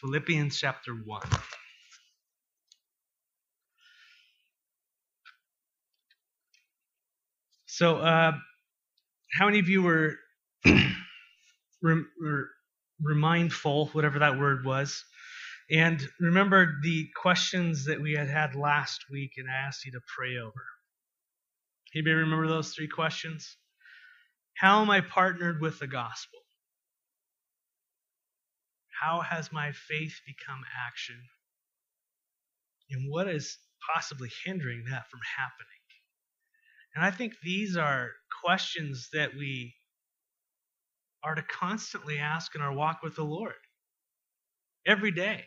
Philippians chapter 1. So, uh, how many of you were, rem- were remindful, whatever that word was, and remember the questions that we had had last week and I asked you to pray over? Anybody remember those three questions? How am I partnered with the gospel? How has my faith become action? And what is possibly hindering that from happening? And I think these are questions that we are to constantly ask in our walk with the Lord every day.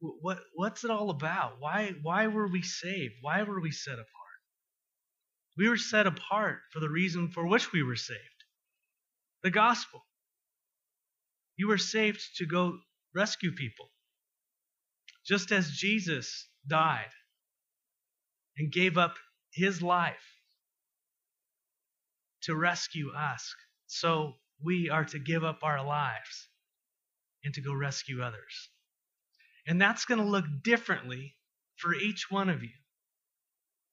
What, what's it all about? Why, why were we saved? Why were we set apart? We were set apart for the reason for which we were saved the gospel. You were saved to go rescue people. Just as Jesus died and gave up his life to rescue us, so we are to give up our lives and to go rescue others. And that's going to look differently for each one of you.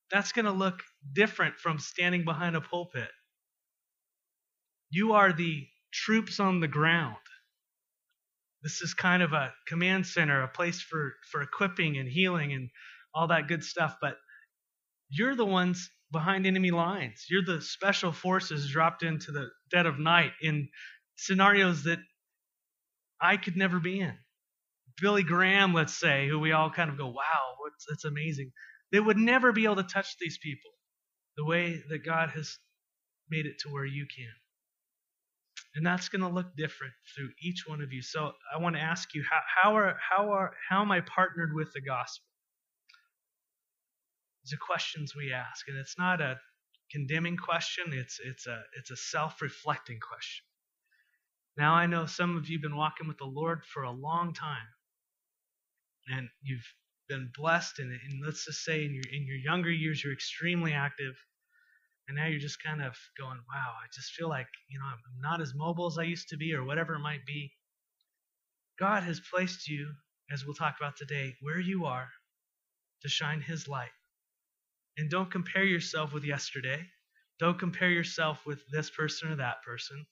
That's going to look different from standing behind a pulpit. You are the troops on the ground this is kind of a command center, a place for, for equipping and healing and all that good stuff. But you're the ones behind enemy lines. You're the special forces dropped into the dead of night in scenarios that I could never be in. Billy Graham, let's say, who we all kind of go, wow, that's amazing. They would never be able to touch these people the way that God has made it to where you can. And that's going to look different through each one of you. So I want to ask you how, how, are, how, are, how am I partnered with the gospel? These are questions we ask. And it's not a condemning question, it's, it's a, it's a self reflecting question. Now, I know some of you have been walking with the Lord for a long time, and you've been blessed. And, and let's just say in your, in your younger years, you're extremely active. And now you're just kind of going, wow, I just feel like, you know, I'm not as mobile as I used to be, or whatever it might be. God has placed you, as we'll talk about today, where you are to shine His light. And don't compare yourself with yesterday. Don't compare yourself with this person or that person.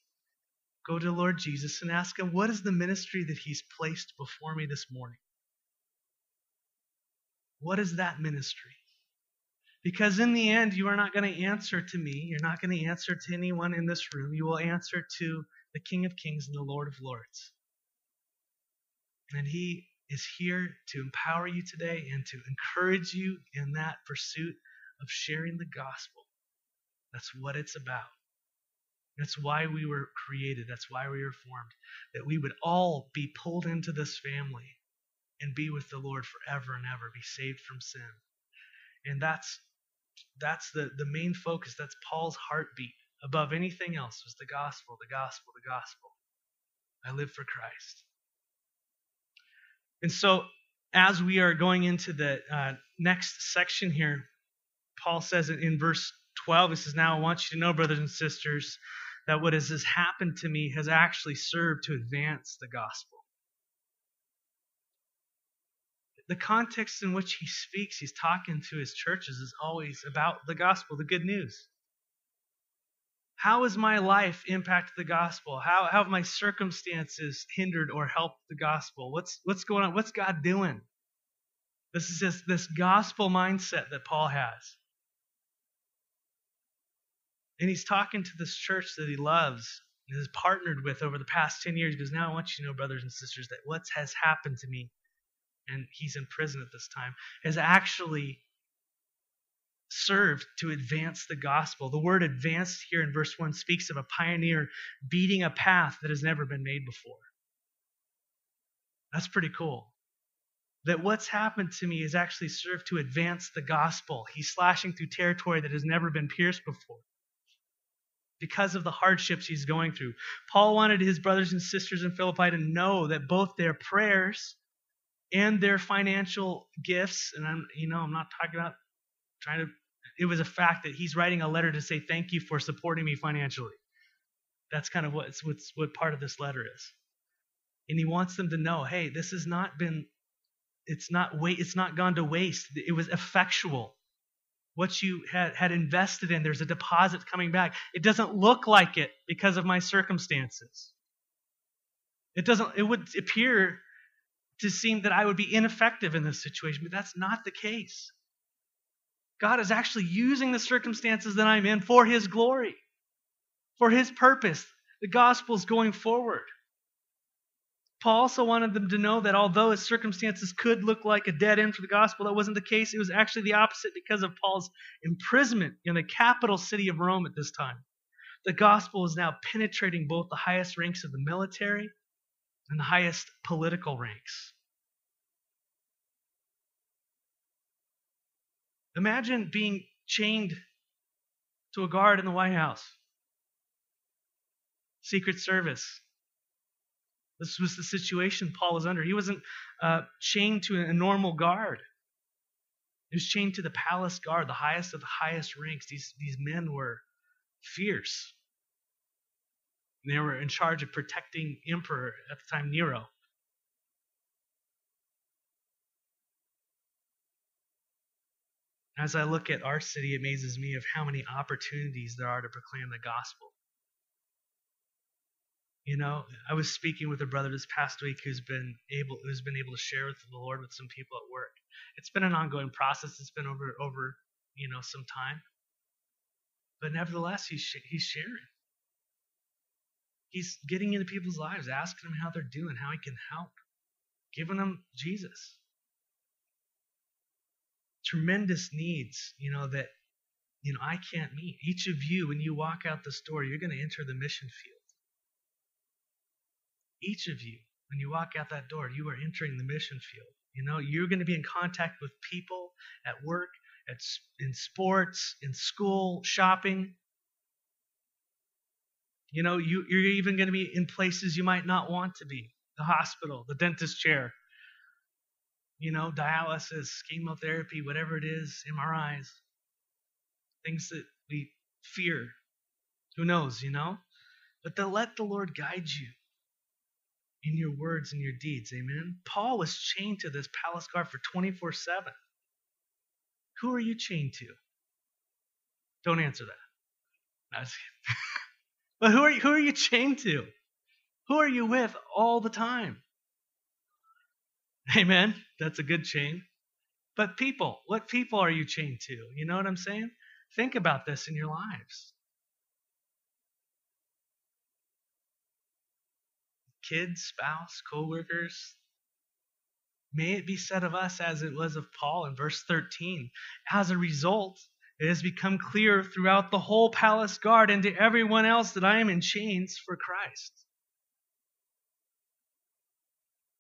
Go to Lord Jesus and ask Him, what is the ministry that He's placed before me this morning? What is that ministry? Because in the end, you are not going to answer to me. You're not going to answer to anyone in this room. You will answer to the King of Kings and the Lord of Lords. And He is here to empower you today and to encourage you in that pursuit of sharing the gospel. That's what it's about. That's why we were created. That's why we were formed. That we would all be pulled into this family and be with the Lord forever and ever, be saved from sin. And that's that's the, the main focus. That's Paul's heartbeat above anything else was the gospel, the gospel, the gospel. I live for Christ. And so, as we are going into the uh, next section here, Paul says in verse 12, he says, Now I want you to know, brothers and sisters, that what has happened to me has actually served to advance the gospel the context in which he speaks, he's talking to his churches, is always about the gospel, the good news. How has my life impacted the gospel? How, how have my circumstances hindered or helped the gospel? What's, what's going on? What's God doing? This is this, this gospel mindset that Paul has. And he's talking to this church that he loves and has partnered with over the past 10 years. because Now I want you to know, brothers and sisters, that what has happened to me and he's in prison at this time, has actually served to advance the gospel. The word advanced here in verse 1 speaks of a pioneer beating a path that has never been made before. That's pretty cool. That what's happened to me has actually served to advance the gospel. He's slashing through territory that has never been pierced before because of the hardships he's going through. Paul wanted his brothers and sisters in Philippi to know that both their prayers and their financial gifts. And I'm, you know, I'm not talking about trying to. It was a fact that he's writing a letter to say thank you for supporting me financially. That's kind of what's, what's what part of this letter is. And he wants them to know, hey, this has not been, it's not wait, it's not gone to waste. It was effectual. What you had, had invested in, there's a deposit coming back. It doesn't look like it because of my circumstances. It doesn't, it would appear to seem that I would be ineffective in this situation, but that's not the case. God is actually using the circumstances that I'm in for His glory, for His purpose. The gospel is going forward. Paul also wanted them to know that although his circumstances could look like a dead end for the gospel, that wasn't the case. It was actually the opposite because of Paul's imprisonment in the capital city of Rome at this time. The gospel is now penetrating both the highest ranks of the military and the highest political ranks. Imagine being chained to a guard in the White House, Secret Service. This was the situation Paul was under. He wasn't uh, chained to a normal guard. He was chained to the palace guard, the highest of the highest ranks. These, these men were fierce. They were in charge of protecting Emperor at the time, Nero. As I look at our city, it amazes me of how many opportunities there are to proclaim the gospel. You know, I was speaking with a brother this past week who's been able who's been able to share with the Lord with some people at work. It's been an ongoing process. It's been over over you know some time, but nevertheless, he's he's sharing. He's getting into people's lives, asking them how they're doing, how he can help, giving them Jesus. Tremendous needs, you know, that you know I can't meet. Each of you, when you walk out this door, you're going to enter the mission field. Each of you, when you walk out that door, you are entering the mission field. You know, you're going to be in contact with people at work, at in sports, in school, shopping. You know, you, you're even going to be in places you might not want to be the hospital, the dentist chair, you know, dialysis, chemotherapy, whatever it is, MRIs, things that we fear. Who knows, you know? But to let the Lord guide you in your words and your deeds. Amen. Paul was chained to this palace guard for 24 7. Who are you chained to? Don't answer that. But who are you, who are you chained to? Who are you with all the time? Amen. That's a good chain. But people, what people are you chained to? You know what I'm saying? Think about this in your lives. Kids, spouse, co-workers. May it be said of us as it was of Paul in verse 13. As a result, it has become clear throughout the whole palace guard and to everyone else that I am in chains for Christ.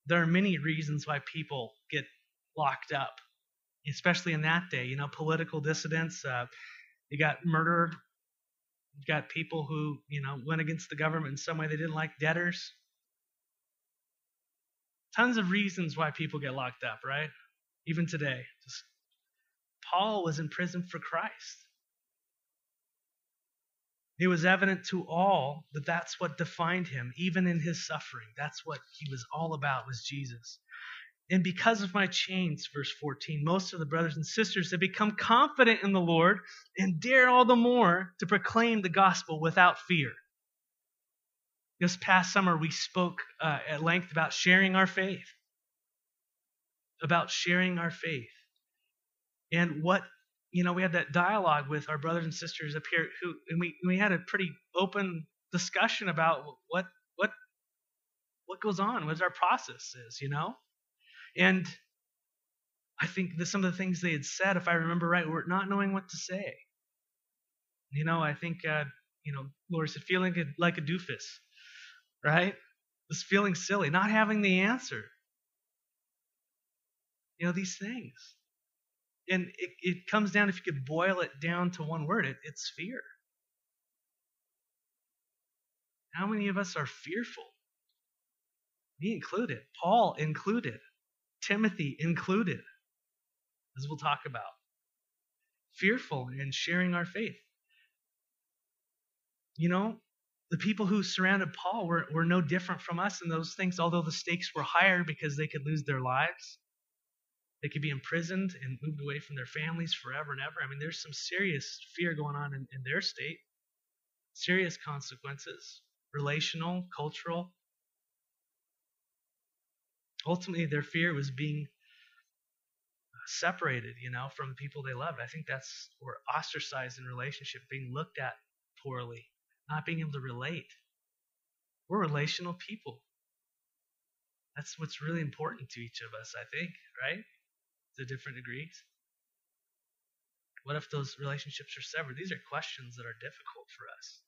There are many reasons why people get locked up, especially in that day. You know, political dissidents, uh, you got murdered, you got people who, you know, went against the government in some way they didn't like, debtors. Tons of reasons why people get locked up, right? Even today. Just Paul was in prison for Christ. It was evident to all that that's what defined him, even in his suffering. That's what he was all about, was Jesus. And because of my chains, verse 14, most of the brothers and sisters have become confident in the Lord and dare all the more to proclaim the gospel without fear. This past summer, we spoke uh, at length about sharing our faith. About sharing our faith and what you know we had that dialogue with our brothers and sisters up here who and we we had a pretty open discussion about what what what goes on what our process is you know? And i think that some of the things they had said if i remember right were not knowing what to say. You know i think uh, you know laura said feeling like a doofus right? Just feeling silly not having the answer. You know these things and it, it comes down, if you could boil it down to one word, it, it's fear. How many of us are fearful? Me included, Paul included, Timothy included, as we'll talk about. Fearful in sharing our faith. You know, the people who surrounded Paul were, were no different from us in those things, although the stakes were higher because they could lose their lives. They could be imprisoned and moved away from their families forever and ever. I mean, there's some serious fear going on in, in their state, serious consequences, relational, cultural. Ultimately, their fear was being uh, separated, you know, from the people they loved. I think that's or ostracized in relationship, being looked at poorly, not being able to relate. We're relational people. That's what's really important to each of us, I think, right? To different degrees. What if those relationships are severed? These are questions that are difficult for us.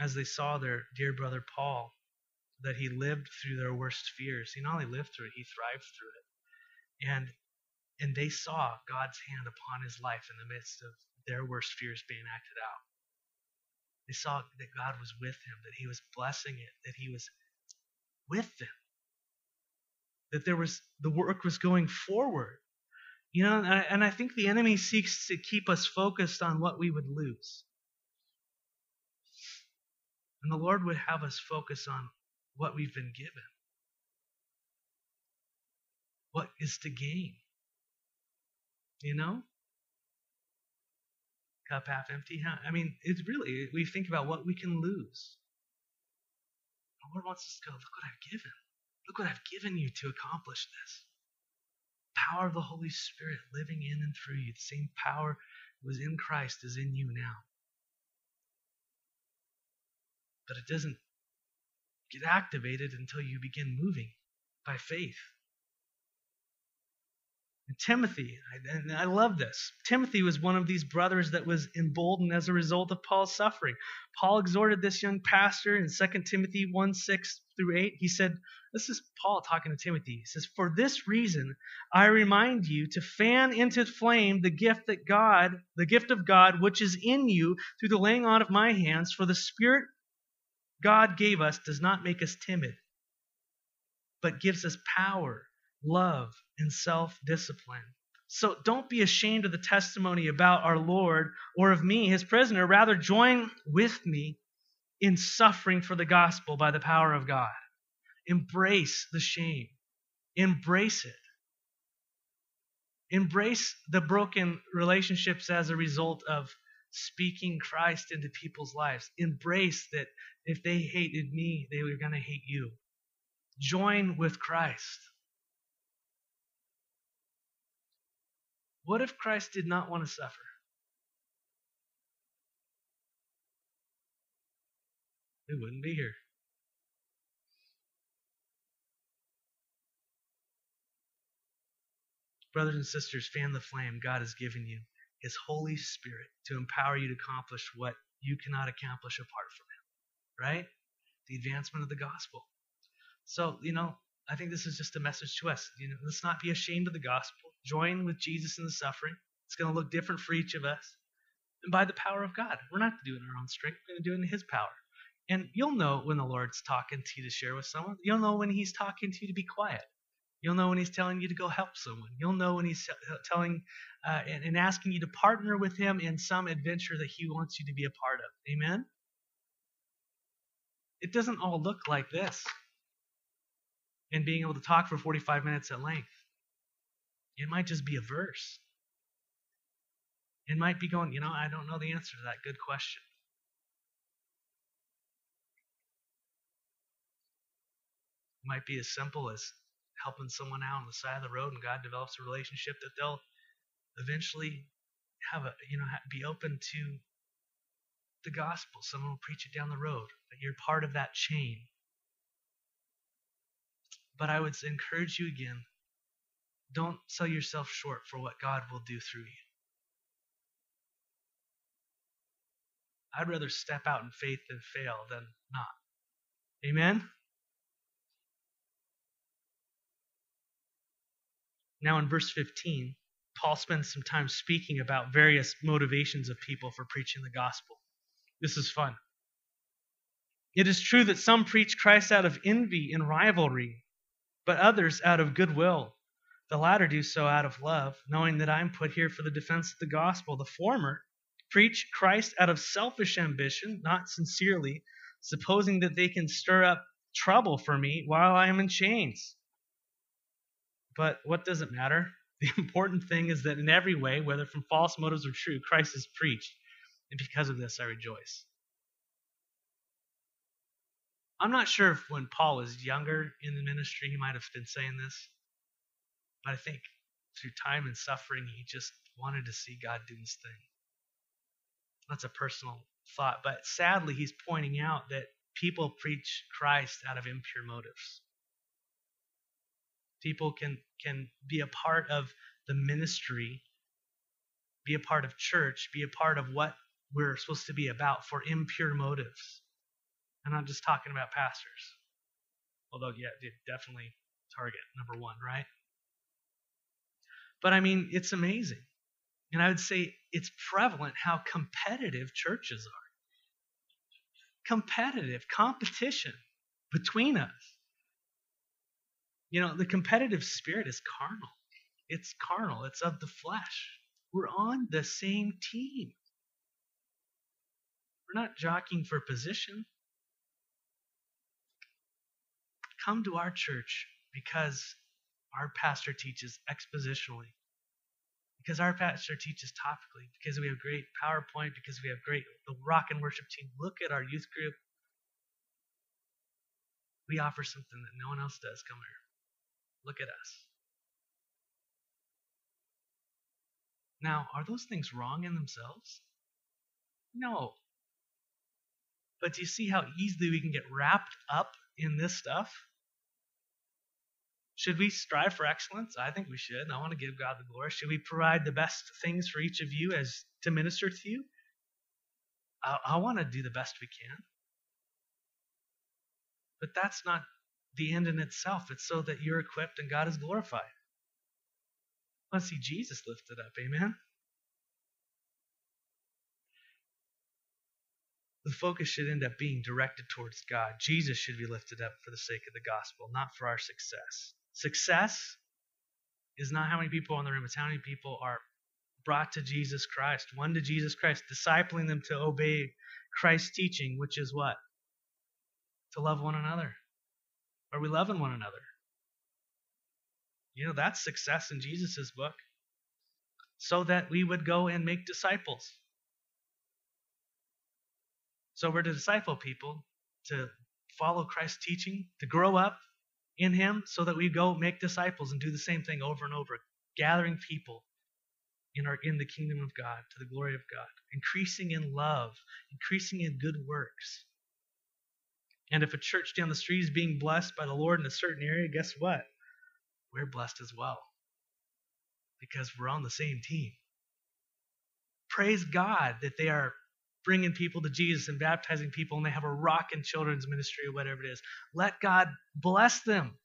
As they saw their dear brother Paul that he lived through their worst fears. He not only lived through it, he thrived through it. And and they saw God's hand upon his life in the midst of their worst fears being acted out. They saw that God was with him, that he was blessing it, that he was with them. That there was the work was going forward. You know, and I, and I think the enemy seeks to keep us focused on what we would lose. And the Lord would have us focus on what we've been given. What is to gain? You know? Cup half empty. I mean, it's really, we think about what we can lose. The Lord wants us to go, look what I've given. Look what I've given you to accomplish this. Power of the Holy Spirit living in and through you. The same power was in Christ is in you now. But it doesn't get activated until you begin moving by faith. And Timothy, and I love this. Timothy was one of these brothers that was emboldened as a result of Paul's suffering. Paul exhorted this young pastor in 2 Timothy 1 6 through 8. He said, This is Paul talking to Timothy. He says, For this reason, I remind you to fan into flame the gift that God, the gift of God, which is in you through the laying on of my hands, for the Spirit God gave us does not make us timid, but gives us power, love, and self discipline. So don't be ashamed of the testimony about our Lord or of me, his prisoner. Rather, join with me in suffering for the gospel by the power of God. Embrace the shame, embrace it. Embrace the broken relationships as a result of speaking Christ into people's lives. Embrace that if they hated me, they were going to hate you. Join with Christ. What if Christ did not want to suffer? We wouldn't be here. Brothers and sisters, fan the flame God has given you, His Holy Spirit, to empower you to accomplish what you cannot accomplish apart from Him right? The advancement of the gospel. So, you know, I think this is just a message to us. You know, let's not be ashamed of the gospel. Join with Jesus in the suffering. It's going to look different for each of us. And by the power of God, we're not doing it in our own strength. We're going to do it in His power. And you'll know when the Lord's talking to you to share with someone. You'll know when He's talking to you to be quiet. You'll know when He's telling you to go help someone. You'll know when He's telling uh, and, and asking you to partner with Him in some adventure that He wants you to be a part of. Amen? It doesn't all look like this. And being able to talk for 45 minutes at length. It might just be a verse. It might be going, you know, I don't know the answer to that. Good question. It might be as simple as helping someone out on the side of the road and God develops a relationship that they'll eventually have a, you know, be open to the gospel. Someone will preach it down the road, but you're part of that chain. But I would encourage you again don't sell yourself short for what God will do through you. I'd rather step out in faith than fail than not. Amen? Now, in verse 15, Paul spends some time speaking about various motivations of people for preaching the gospel. This is fun. It is true that some preach Christ out of envy and rivalry, but others out of goodwill. The latter do so out of love, knowing that I am put here for the defense of the gospel. The former preach Christ out of selfish ambition, not sincerely, supposing that they can stir up trouble for me while I am in chains. But what does it matter? The important thing is that in every way, whether from false motives or true, Christ is preached. And because of this, I rejoice. I'm not sure if when Paul was younger in the ministry, he might have been saying this. But I think through time and suffering, he just wanted to see God do his thing. That's a personal thought. But sadly, he's pointing out that people preach Christ out of impure motives. People can, can be a part of the ministry, be a part of church, be a part of what we're supposed to be about for impure motives. And I'm not just talking about pastors. Although, yeah, definitely target number one, right? But I mean, it's amazing. And I would say it's prevalent how competitive churches are. Competitive, competition between us. You know, the competitive spirit is carnal. It's carnal, it's of the flesh. We're on the same team. We're not jockeying for position. Come to our church because our pastor teaches expositionally, because our pastor teaches topically, because we have great PowerPoint, because we have great the rock and worship team. Look at our youth group. We offer something that no one else does. Come here. Look at us. Now, are those things wrong in themselves? No. But do you see how easily we can get wrapped up in this stuff? Should we strive for excellence? I think we should. I want to give God the glory. Should we provide the best things for each of you as to minister to you? I, I want to do the best we can. But that's not the end in itself. It's so that you're equipped and God is glorified. Let's see Jesus lifted up. Amen. The focus should end up being directed towards God. Jesus should be lifted up for the sake of the gospel, not for our success. Success is not how many people in the room, it's how many people are brought to Jesus Christ, one to Jesus Christ, discipling them to obey Christ's teaching, which is what? To love one another. Are we loving one another? You know, that's success in Jesus' book. So that we would go and make disciples. So we're to disciple people, to follow Christ's teaching, to grow up, in him so that we go make disciples and do the same thing over and over, gathering people in our in the kingdom of God to the glory of God, increasing in love, increasing in good works. And if a church down the street is being blessed by the Lord in a certain area, guess what? We're blessed as well. Because we're on the same team. Praise God that they are bringing people to Jesus and baptizing people, and they have a rock in children's ministry or whatever it is. Let God bless them.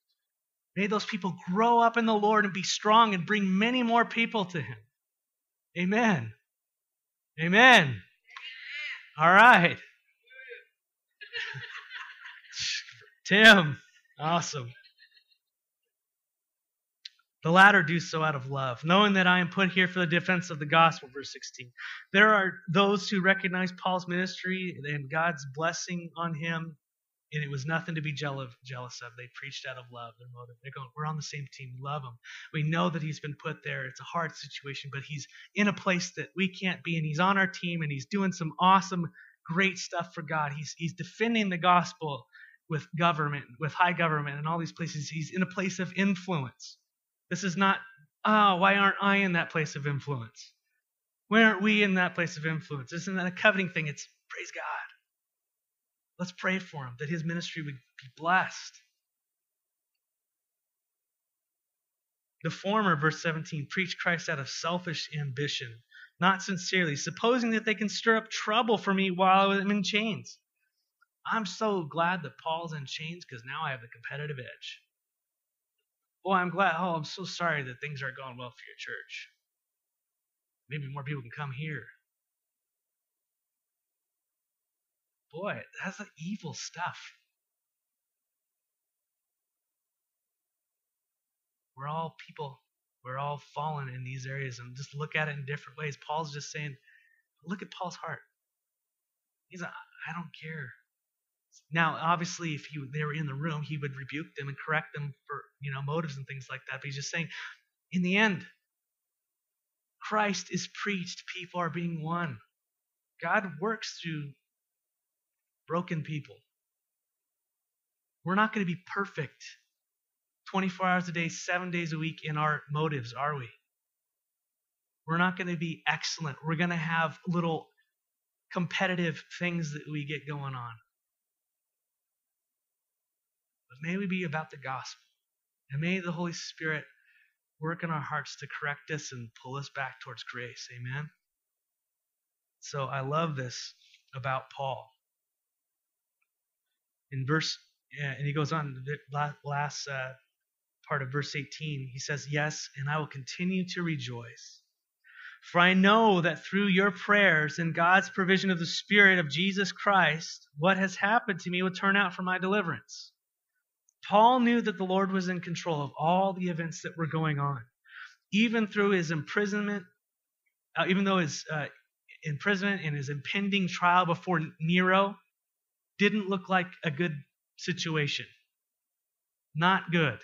May those people grow up in the Lord and be strong and bring many more people to Him. Amen. Amen. All right. Tim, awesome. The latter do so out of love, knowing that I am put here for the defense of the gospel, verse 16. There are those who recognize Paul's ministry and God's blessing on him, and it was nothing to be jealous of. They preached out of love, their motive. They're going, We're on the same team. We love him. We know that he's been put there. It's a hard situation, but he's in a place that we can't be, and he's on our team, and he's doing some awesome, great stuff for God. He's, he's defending the gospel with government, with high government, and all these places. He's in a place of influence. This is not, ah, oh, why aren't I in that place of influence? Why aren't we in that place of influence? Isn't that a coveting thing? It's praise God. Let's pray for him that his ministry would be blessed. The former, verse 17, preach Christ out of selfish ambition, not sincerely, supposing that they can stir up trouble for me while I'm in chains. I'm so glad that Paul's in chains because now I have the competitive edge. Boy, I'm glad. Oh, I'm so sorry that things aren't going well for your church. Maybe more people can come here. Boy, that's the evil stuff. We're all people. We're all fallen in these areas and just look at it in different ways. Paul's just saying, Look at Paul's heart. He's I don't care. Now, obviously, if he, they were in the room, he would rebuke them and correct them for you know motives and things like that. But he's just saying, in the end, Christ is preached. People are being won. God works through broken people. We're not going to be perfect 24 hours a day, seven days a week in our motives, are we? We're not going to be excellent. We're going to have little competitive things that we get going on. But may we be about the gospel. And may the Holy Spirit work in our hearts to correct us and pull us back towards grace. Amen. So I love this about Paul. In verse, and he goes on, the last uh, part of verse 18, he says, Yes, and I will continue to rejoice. For I know that through your prayers and God's provision of the Spirit of Jesus Christ, what has happened to me will turn out for my deliverance. Paul knew that the Lord was in control of all the events that were going on. Even through his imprisonment, uh, even though his uh, imprisonment and his impending trial before Nero didn't look like a good situation. Not good.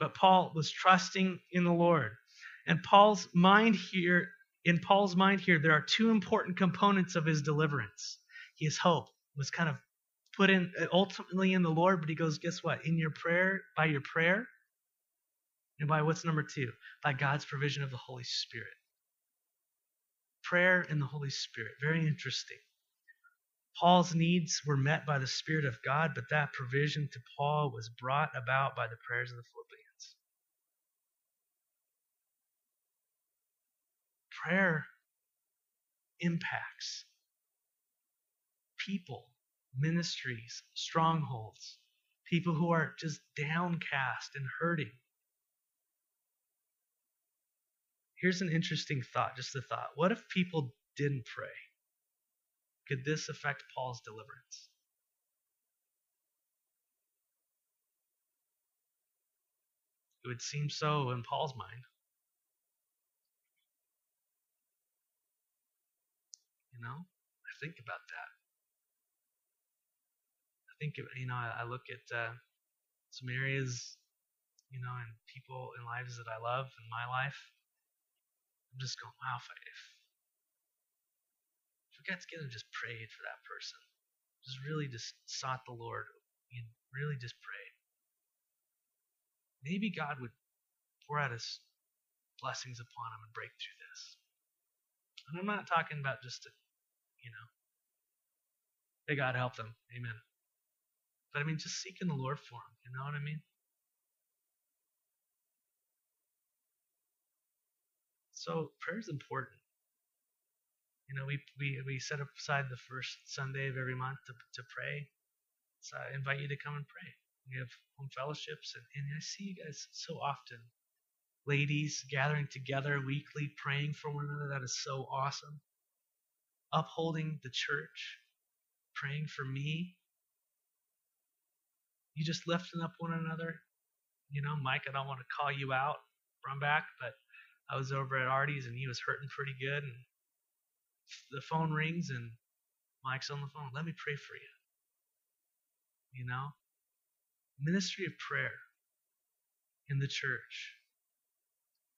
But Paul was trusting in the Lord. And Paul's mind here, in Paul's mind here, there are two important components of his deliverance. His hope was kind of put in uh, ultimately in the Lord, but he goes, guess what? In your prayer, by your prayer, and by what's number two? By God's provision of the Holy Spirit. Prayer and the Holy Spirit. Very interesting. Paul's needs were met by the Spirit of God, but that provision to Paul was brought about by the prayers of the Philippians. Prayer impacts people ministries, strongholds, people who are just downcast and hurting. Here's an interesting thought, just a thought. What if people didn't pray? Could this affect Paul's deliverance? It would seem so in Paul's mind. You know, I think about think you know I, look at uh, some areas, you know, and people and lives that I love in my life. I'm just going, wow, if I, if, if we got together and just prayed for that person, just really just sought the Lord, and really just prayed, maybe God would pour out His blessings upon him and break through this. And I'm not talking about just to, you know, hey God help them, Amen. But I mean, just seeking the Lord for them. You know what I mean? So prayer is important. You know, we, we, we set aside the first Sunday of every month to, to pray. So I invite you to come and pray. We have home fellowships, and, and I see you guys so often. Ladies gathering together weekly, praying for one another. That is so awesome. Upholding the church, praying for me, you just lifting up one another. You know, Mike, I don't want to call you out from back, but I was over at Artie's and he was hurting pretty good. And the phone rings and Mike's on the phone. Let me pray for you. You know, ministry of prayer in the church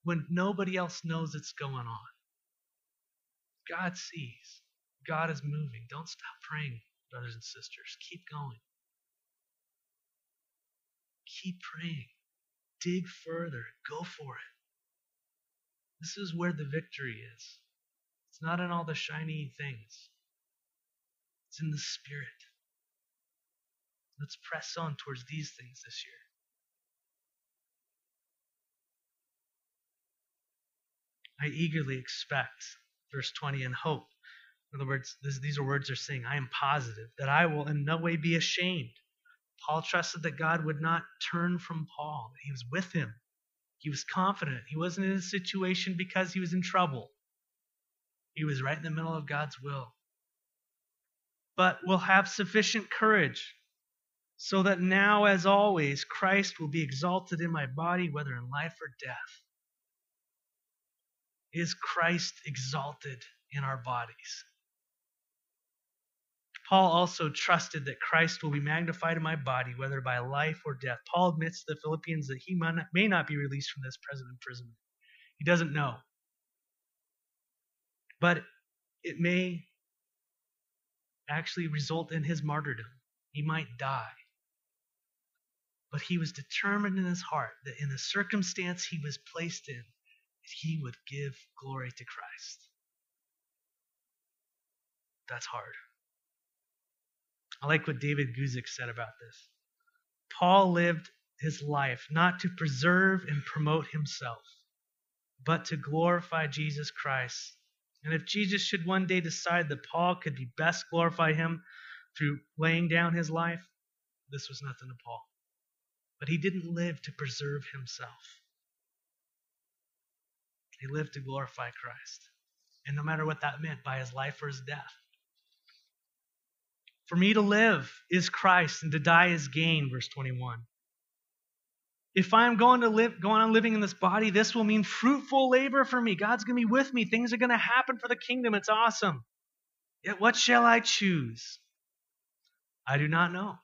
when nobody else knows it's going on. God sees. God is moving. Don't stop praying, brothers and sisters. Keep going. Keep praying. Dig further. Go for it. This is where the victory is. It's not in all the shiny things, it's in the Spirit. Let's press on towards these things this year. I eagerly expect, verse 20, and hope. In other words, this, these are words they're saying, I am positive that I will in no way be ashamed Paul trusted that God would not turn from Paul. He was with him. He was confident. He wasn't in a situation because he was in trouble. He was right in the middle of God's will. But will have sufficient courage so that now, as always, Christ will be exalted in my body, whether in life or death. Is Christ exalted in our bodies. Paul also trusted that Christ will be magnified in my body, whether by life or death. Paul admits to the Philippians that he may not be released from this present imprisonment. He doesn't know. But it may actually result in his martyrdom. He might die. But he was determined in his heart that in the circumstance he was placed in, he would give glory to Christ. That's hard. I like what David Guzik said about this. Paul lived his life not to preserve and promote himself, but to glorify Jesus Christ. And if Jesus should one day decide that Paul could be best glorify him through laying down his life, this was nothing to Paul. But he didn't live to preserve himself. He lived to glorify Christ. And no matter what that meant, by his life or his death. For me to live is Christ, and to die is gain, verse 21. If I'm going to live, going on living in this body, this will mean fruitful labor for me. God's going to be with me. Things are going to happen for the kingdom. It's awesome. Yet, what shall I choose? I do not know.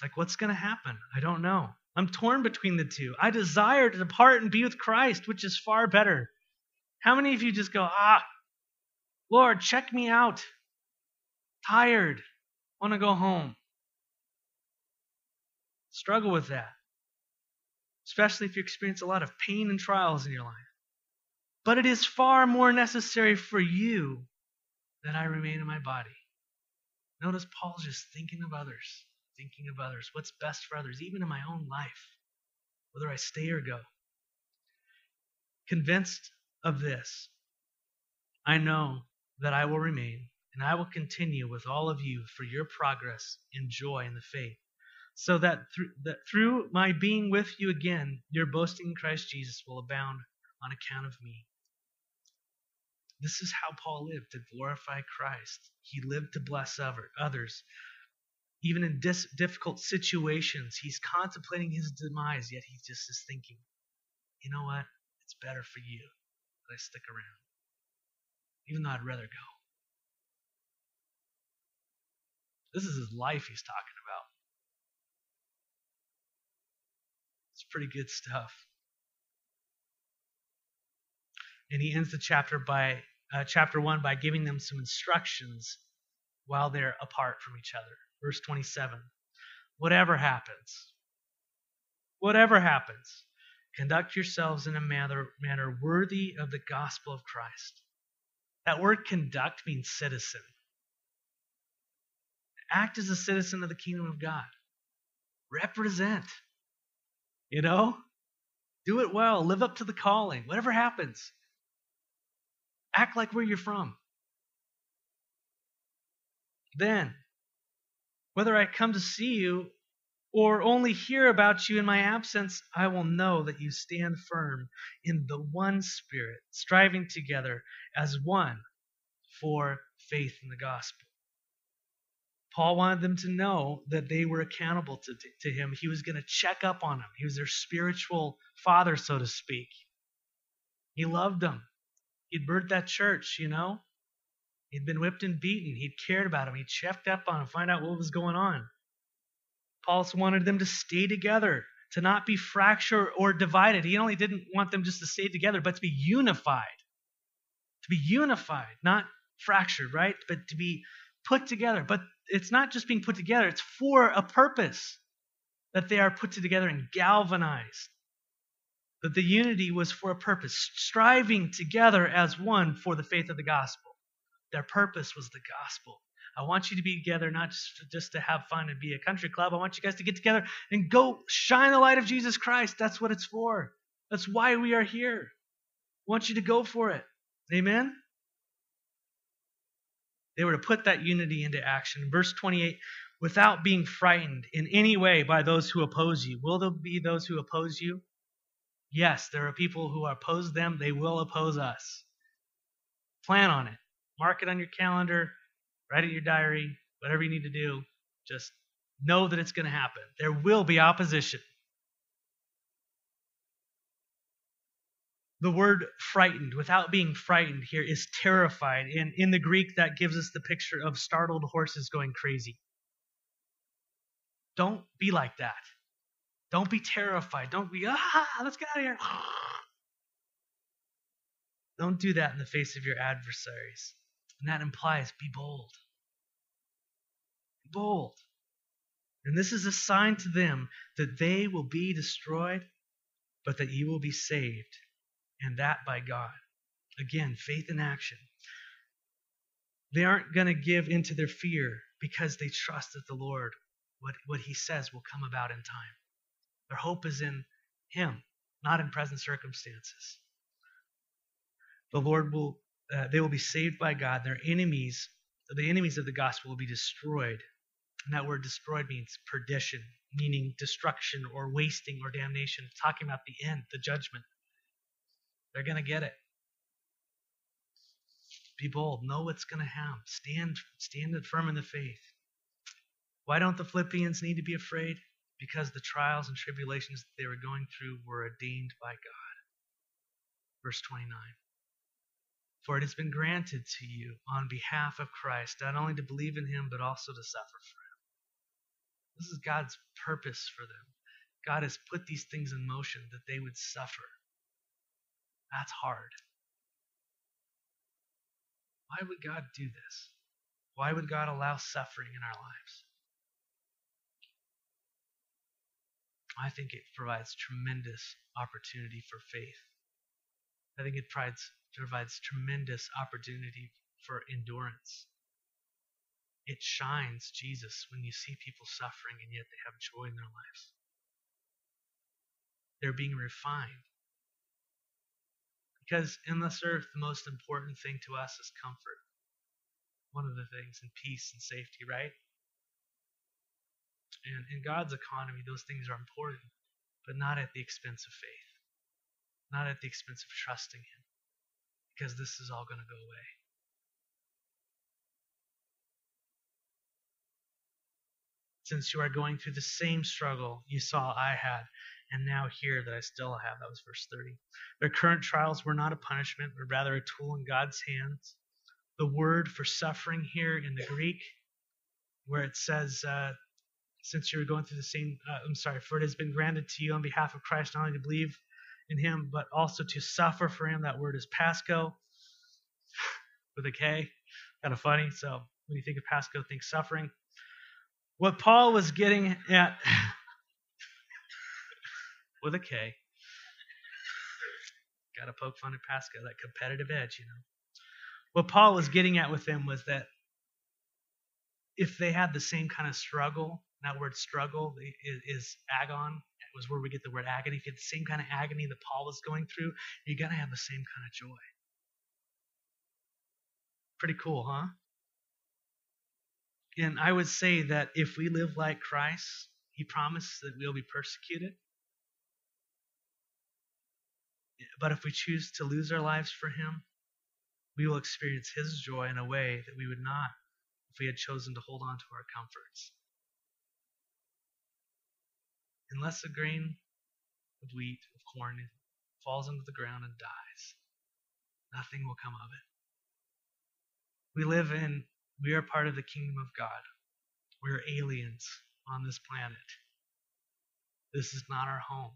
Like, what's going to happen? I don't know. I'm torn between the two. I desire to depart and be with Christ, which is far better. How many of you just go, ah, Lord, check me out? Tired. Want to go home. Struggle with that especially if you experience a lot of pain and trials in your life. But it is far more necessary for you that I remain in my body. Notice Paul's just thinking of others, thinking of others, what's best for others, even in my own life, whether I stay or go. Convinced of this, I know that I will remain and I will continue with all of you for your progress and joy in the faith so that through, that through my being with you again, your boasting in Christ Jesus will abound on account of me. This is how Paul lived to glorify Christ. He lived to bless others. Even in dis- difficult situations, he's contemplating his demise, yet he just is thinking, you know what? It's better for you that I stick around, even though I'd rather go. This is his life he's talking about. It's pretty good stuff. And he ends the chapter by uh, chapter one by giving them some instructions while they're apart from each other. Verse 27. Whatever happens, whatever happens, conduct yourselves in a manner, manner worthy of the gospel of Christ. That word conduct means citizen. Act as a citizen of the kingdom of God. Represent. You know? Do it well. Live up to the calling. Whatever happens, act like where you're from. Then, whether I come to see you or only hear about you in my absence, I will know that you stand firm in the one Spirit, striving together as one for faith in the gospel. Paul wanted them to know that they were accountable to, to him. He was going to check up on them. He was their spiritual father, so to speak. He loved them. He'd birthed that church, you know. He'd been whipped and beaten. He'd cared about them. He checked up on them, find out what was going on. Paul wanted them to stay together, to not be fractured or divided. He only didn't want them just to stay together, but to be unified. To be unified, not fractured, right? But to be put together. But it's not just being put together, it's for a purpose that they are put together and galvanized. That the unity was for a purpose, striving together as one for the faith of the gospel. Their purpose was the gospel. I want you to be together not just to, just to have fun and be a country club. I want you guys to get together and go shine the light of Jesus Christ. That's what it's for. That's why we are here. I want you to go for it. Amen? They were to put that unity into action. Verse 28 without being frightened in any way by those who oppose you. Will there be those who oppose you? Yes, there are people who oppose them. They will oppose us. Plan on it. Mark it on your calendar, write it in your diary, whatever you need to do. Just know that it's going to happen. There will be opposition. The word frightened, without being frightened here, is terrified. And in the Greek, that gives us the picture of startled horses going crazy. Don't be like that. Don't be terrified. Don't be, ah, let's get out of here. Don't do that in the face of your adversaries. And that implies be bold. Be bold. And this is a sign to them that they will be destroyed, but that you will be saved, and that by God. Again, faith in action. They aren't going to give into their fear because they trust that the Lord, what, what He says, will come about in time. Their hope is in Him, not in present circumstances. The Lord will, uh, they will be saved by God. Their enemies, the enemies of the gospel, will be destroyed. And that word destroyed means perdition, meaning destruction or wasting or damnation. Talking about the end, the judgment. They're going to get it. Be bold. Know what's going to happen. Stand, stand firm in the faith. Why don't the Philippians need to be afraid? Because the trials and tribulations that they were going through were ordained by God. Verse 29. For it has been granted to you on behalf of Christ not only to believe in him, but also to suffer for him. This is God's purpose for them. God has put these things in motion that they would suffer. That's hard. Why would God do this? Why would God allow suffering in our lives? I think it provides tremendous opportunity for faith. I think it provides, provides tremendous opportunity for endurance. It shines Jesus when you see people suffering and yet they have joy in their lives. They're being refined. Because in this earth, the most important thing to us is comfort. One of the things, and peace and safety, right? And in God's economy, those things are important, but not at the expense of faith, not at the expense of trusting Him, because this is all going to go away. Since you are going through the same struggle you saw I had, and now here that I still have. That was verse 30. Their current trials were not a punishment, but rather a tool in God's hands. The word for suffering here in the Greek, where it says, uh, since you're going through the same, uh, I'm sorry, for it has been granted to you on behalf of Christ not only to believe in him, but also to suffer for him. That word is Pasco with a K. Kind of funny. So when you think of Pasco, think suffering. What Paul was getting at with a K. Got to poke fun at Pasco, that competitive edge, you know. What Paul was getting at with them was that if they had the same kind of struggle, that word struggle is, is agon, was where we get the word agony. If you had the same kind of agony that Paul was going through, you're going to have the same kind of joy. Pretty cool, huh? And I would say that if we live like Christ, he promised that we'll be persecuted. But if we choose to lose our lives for Him, we will experience His joy in a way that we would not if we had chosen to hold on to our comforts. Unless a grain of wheat, of corn, falls into the ground and dies, nothing will come of it. We live in, we are part of the kingdom of God. We are aliens on this planet. This is not our home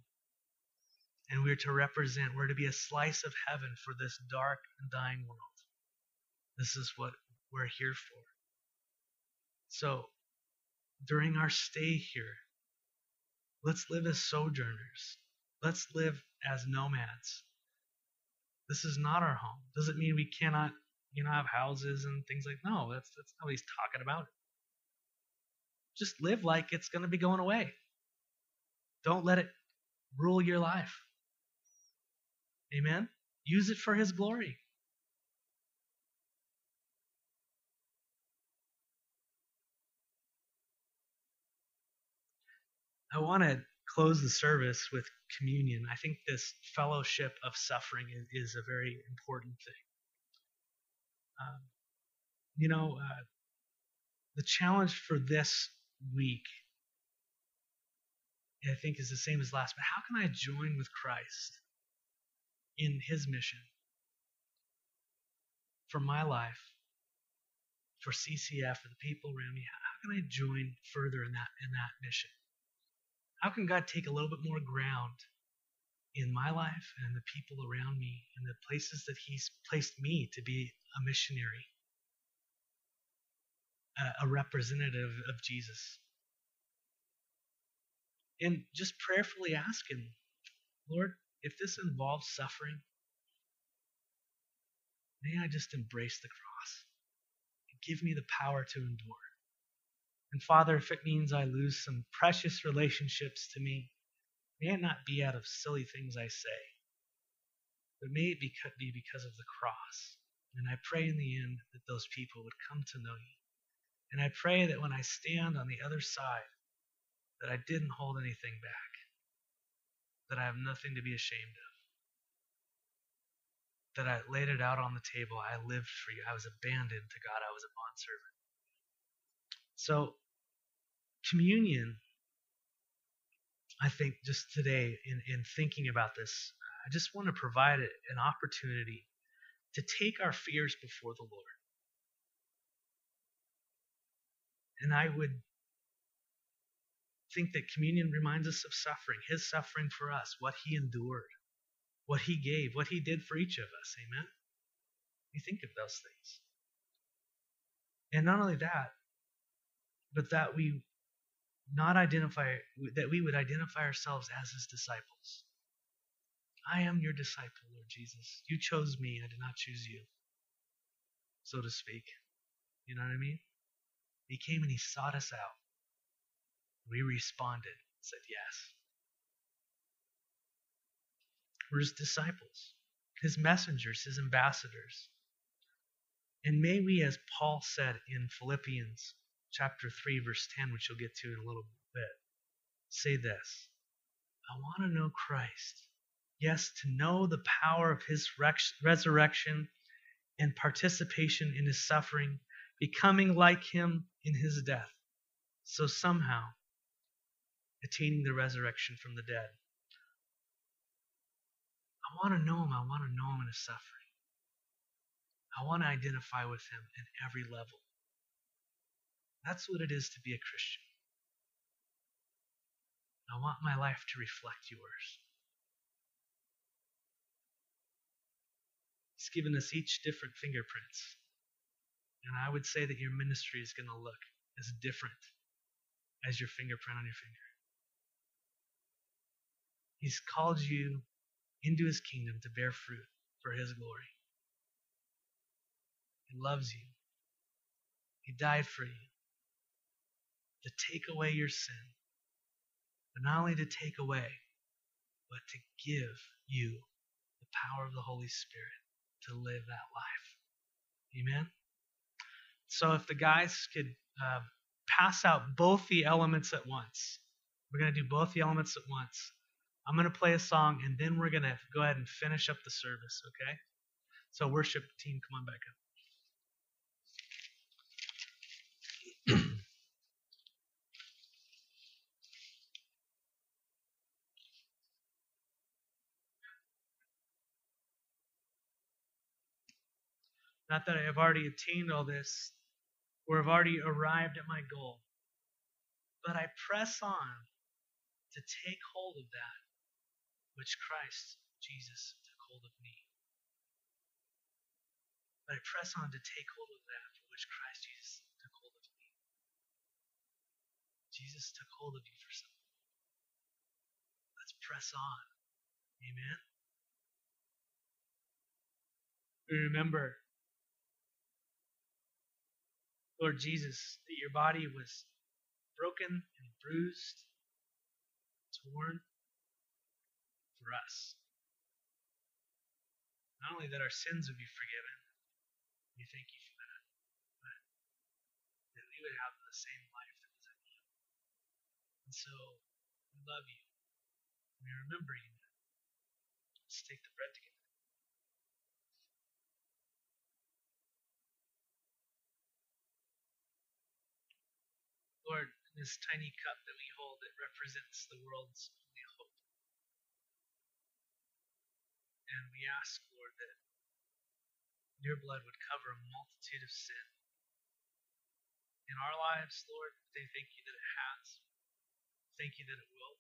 and we're to represent, we're to be a slice of heaven for this dark and dying world. This is what we're here for. So, during our stay here, let's live as sojourners. Let's live as nomads. This is not our home. Doesn't mean we cannot, you know, have houses and things like no, that's that's not what he's talking about. Just live like it's gonna be going away. Don't let it rule your life. Amen? Use it for His glory. I want to close the service with communion. I think this fellowship of suffering is, a very important thing. Um, you know, uh, the challenge for this week, I think, is the same as last. But how can I join with Christ? In his mission for my life, for CCF, for the people around me? How can I join further in that in that mission? How can God take a little bit more ground in my life and the people around me and the places that He's placed me to be a missionary, a, a representative of Jesus? And just prayerfully ask Him, Lord, if this involves suffering, may I just embrace the cross and give me the power to endure. And Father, if it means I lose some precious relationships to me, may it not be out of silly things I say, but may it be because of the cross. And I pray in the end that those people would come to know you. And I pray that when I stand on the other side, that I didn't hold anything back, that I have nothing to be ashamed of, that I laid it out on the table. I lived for you. I was abandoned to God. I was a bondservant. So, communion, I think just today, in, in thinking about this, I just want to provide an opportunity to take our fears before the Lord. And I would think that communion reminds us of suffering, his suffering for us, what he endured, what he gave, what he did for each of us. Amen? You think of those things. And not only that, but that we not identify that we would identify ourselves as his disciples. I am your disciple, Lord Jesus. You chose me, I did not choose you. So to speak. You know what I mean? He came and he sought us out. We responded, said yes. We're his disciples, his messengers, his ambassadors. And may we, as Paul said in Philippians chapter 3, verse 10, which you'll get to in a little bit, say this I want to know Christ. Yes, to know the power of his resurrection and participation in his suffering, becoming like him in his death. So somehow, attaining the resurrection from the dead. I want to know him. I want to know him in his suffering. I want to identify with him in every level. That's what it is to be a Christian. I want my life to reflect yours. He's given us each different fingerprints. And I would say that your ministry is going to look as different as your fingerprint on your finger. He's called you into his kingdom to bear fruit for his glory. He loves you. He died for you to take away your sin. But not only to take away, but to give you the power of the Holy Spirit to live that life. Amen? So if the guys could uh, pass out both the elements at once, we're going to do both the elements at once. I'm going to play a song and then we're going to go ahead and finish up the service, okay? So, worship team, come on back up. Not that I have already attained all this or have already arrived at my goal, but I press on to take hold of that which Christ Jesus took hold of me. But I press on to take hold of that for which Christ Jesus took hold of me. Jesus took hold of you for something. Let's press on. Amen. Remember, Lord Jesus, that your body was broken and bruised, torn for us. Not only that our sins would be forgiven, we thank you for that, but that we would have the same life that was in you. And so, we love you. We remember you. Let's take the bread together. Lord, this tiny cup that we hold, it represents the world's And we ask, Lord, that your blood would cover a multitude of sin. In our lives, Lord, they thank you that it has. Thank you that it will.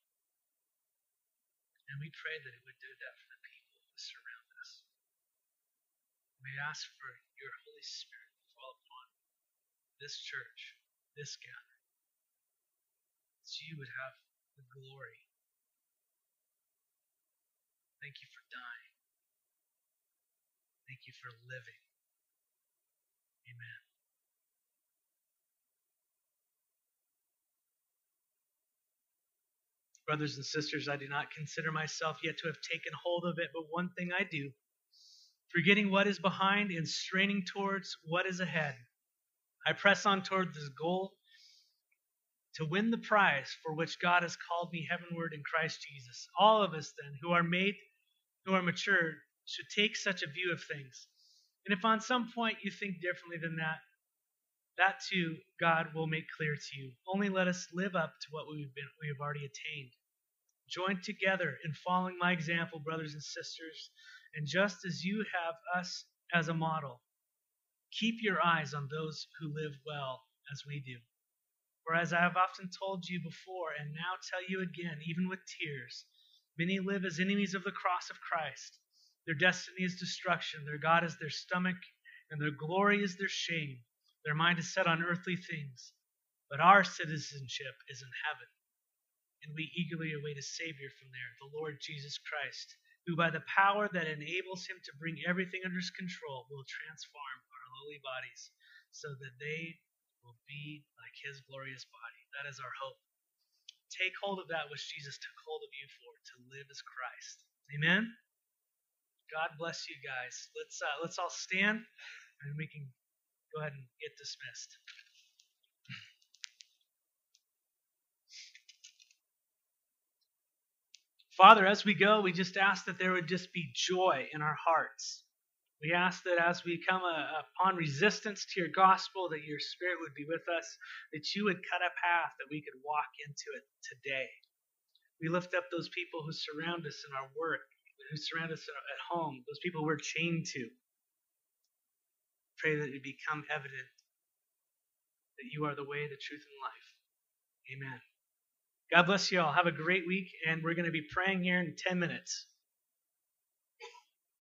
And we pray that it would do that for the people who surround us. We ask for your Holy Spirit to fall upon this church, this gathering, so you would have the glory. Thank you for dying. Thank you for living. Amen. Brothers and sisters, I do not consider myself yet to have taken hold of it, but one thing I do, forgetting what is behind and straining towards what is ahead. I press on toward this goal to win the prize for which God has called me heavenward in Christ Jesus. All of us, then, who are made, who are mature, should take such a view of things. And if on some point you think differently than that, that too God will make clear to you. Only let us live up to what we've been we have already attained. Join together in following my example, brothers and sisters, and just as you have us as a model, keep your eyes on those who live well as we do. For as I have often told you before, and now tell you again, even with tears, many live as enemies of the cross of Christ. Their destiny is destruction, their God is their stomach, and their glory is their shame. Their mind is set on earthly things, but our citizenship is in heaven, and we eagerly await a Savior from there, the Lord Jesus Christ, who by the power that enables him to bring everything under his control will transform our lowly bodies so that they will be like his glorious body. That is our hope. Take hold of that which Jesus took hold of you for, to live as Christ. Amen. God bless you guys. Let's uh, let's all stand and we can go ahead and get dismissed. Father, as we go, we just ask that there would just be joy in our hearts. We ask that as we come uh, upon resistance to your gospel, that your spirit would be with us, that you would cut a path that we could walk into it today. We lift up those people who surround us in our work, who surround us at home, those people we're chained to pray that it become evident that you are the way, the truth, and life. Amen. God bless you all. Have a great week, and we're going to be praying here in 10 minutes.